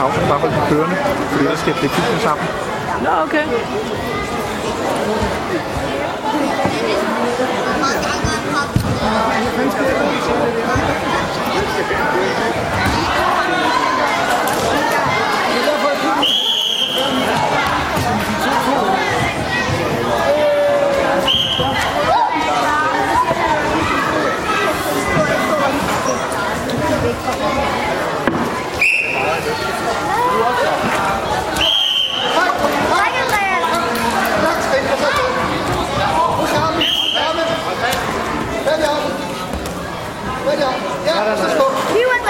pausen bare holde den kørende, fordi ellers skal det kigge sammen. Nå, okay. Thank you. Yeah.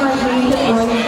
Thank you.